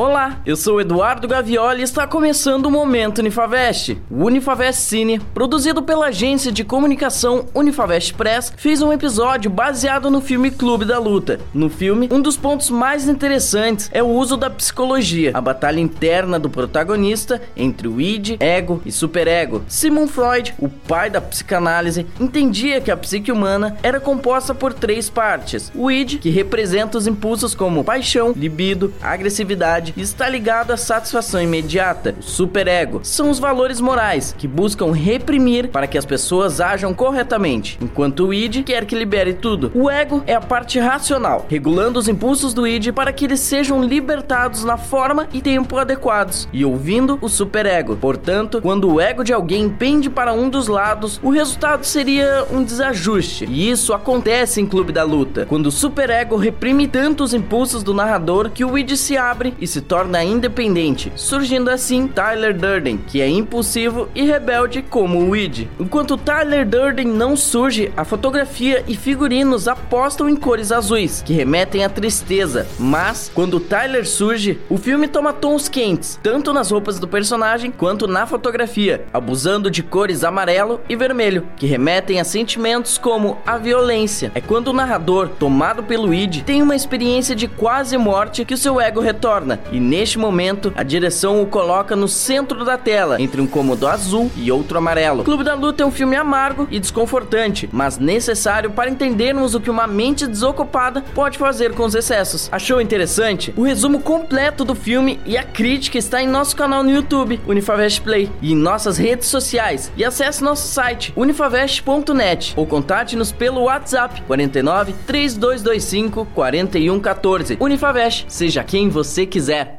Olá, eu sou Eduardo Gavioli e está começando o Momento Unifavest. O Unifavest Cine, produzido pela agência de comunicação Unifavest Press, fez um episódio baseado no filme Clube da Luta. No filme, um dos pontos mais interessantes é o uso da psicologia, a batalha interna do protagonista entre o id, ego e superego. Sigmund Freud, o pai da psicanálise, entendia que a psique humana era composta por três partes: o id, que representa os impulsos como paixão, libido, agressividade está ligado à satisfação imediata. O superego são os valores morais que buscam reprimir para que as pessoas ajam corretamente, enquanto o id quer que libere tudo. O ego é a parte racional, regulando os impulsos do id para que eles sejam libertados na forma e tempo adequados, e ouvindo o superego. Portanto, quando o ego de alguém pende para um dos lados, o resultado seria um desajuste. E isso acontece em Clube da Luta, quando o superego reprime tanto os impulsos do narrador que o id se abre e se se torna independente, surgindo assim Tyler Durden, que é impulsivo e rebelde como o Weed. Enquanto Tyler Durden não surge, a fotografia e figurinos apostam em cores azuis, que remetem à tristeza, mas quando Tyler surge, o filme toma tons quentes, tanto nas roupas do personagem quanto na fotografia, abusando de cores amarelo e vermelho, que remetem a sentimentos como a violência. É quando o narrador, tomado pelo id, tem uma experiência de quase morte que o seu ego retorna, e neste momento a direção o coloca no centro da tela, entre um cômodo azul e outro amarelo. Clube da Luta é um filme amargo e desconfortante, mas necessário para entendermos o que uma mente desocupada pode fazer com os excessos. Achou interessante? O resumo completo do filme e a crítica está em nosso canal no YouTube, Unifavest Play, e em nossas redes sociais. E acesse nosso site unifavest.net ou contate-nos pelo WhatsApp 49 3225 4114. Unifavest, seja quem você quiser.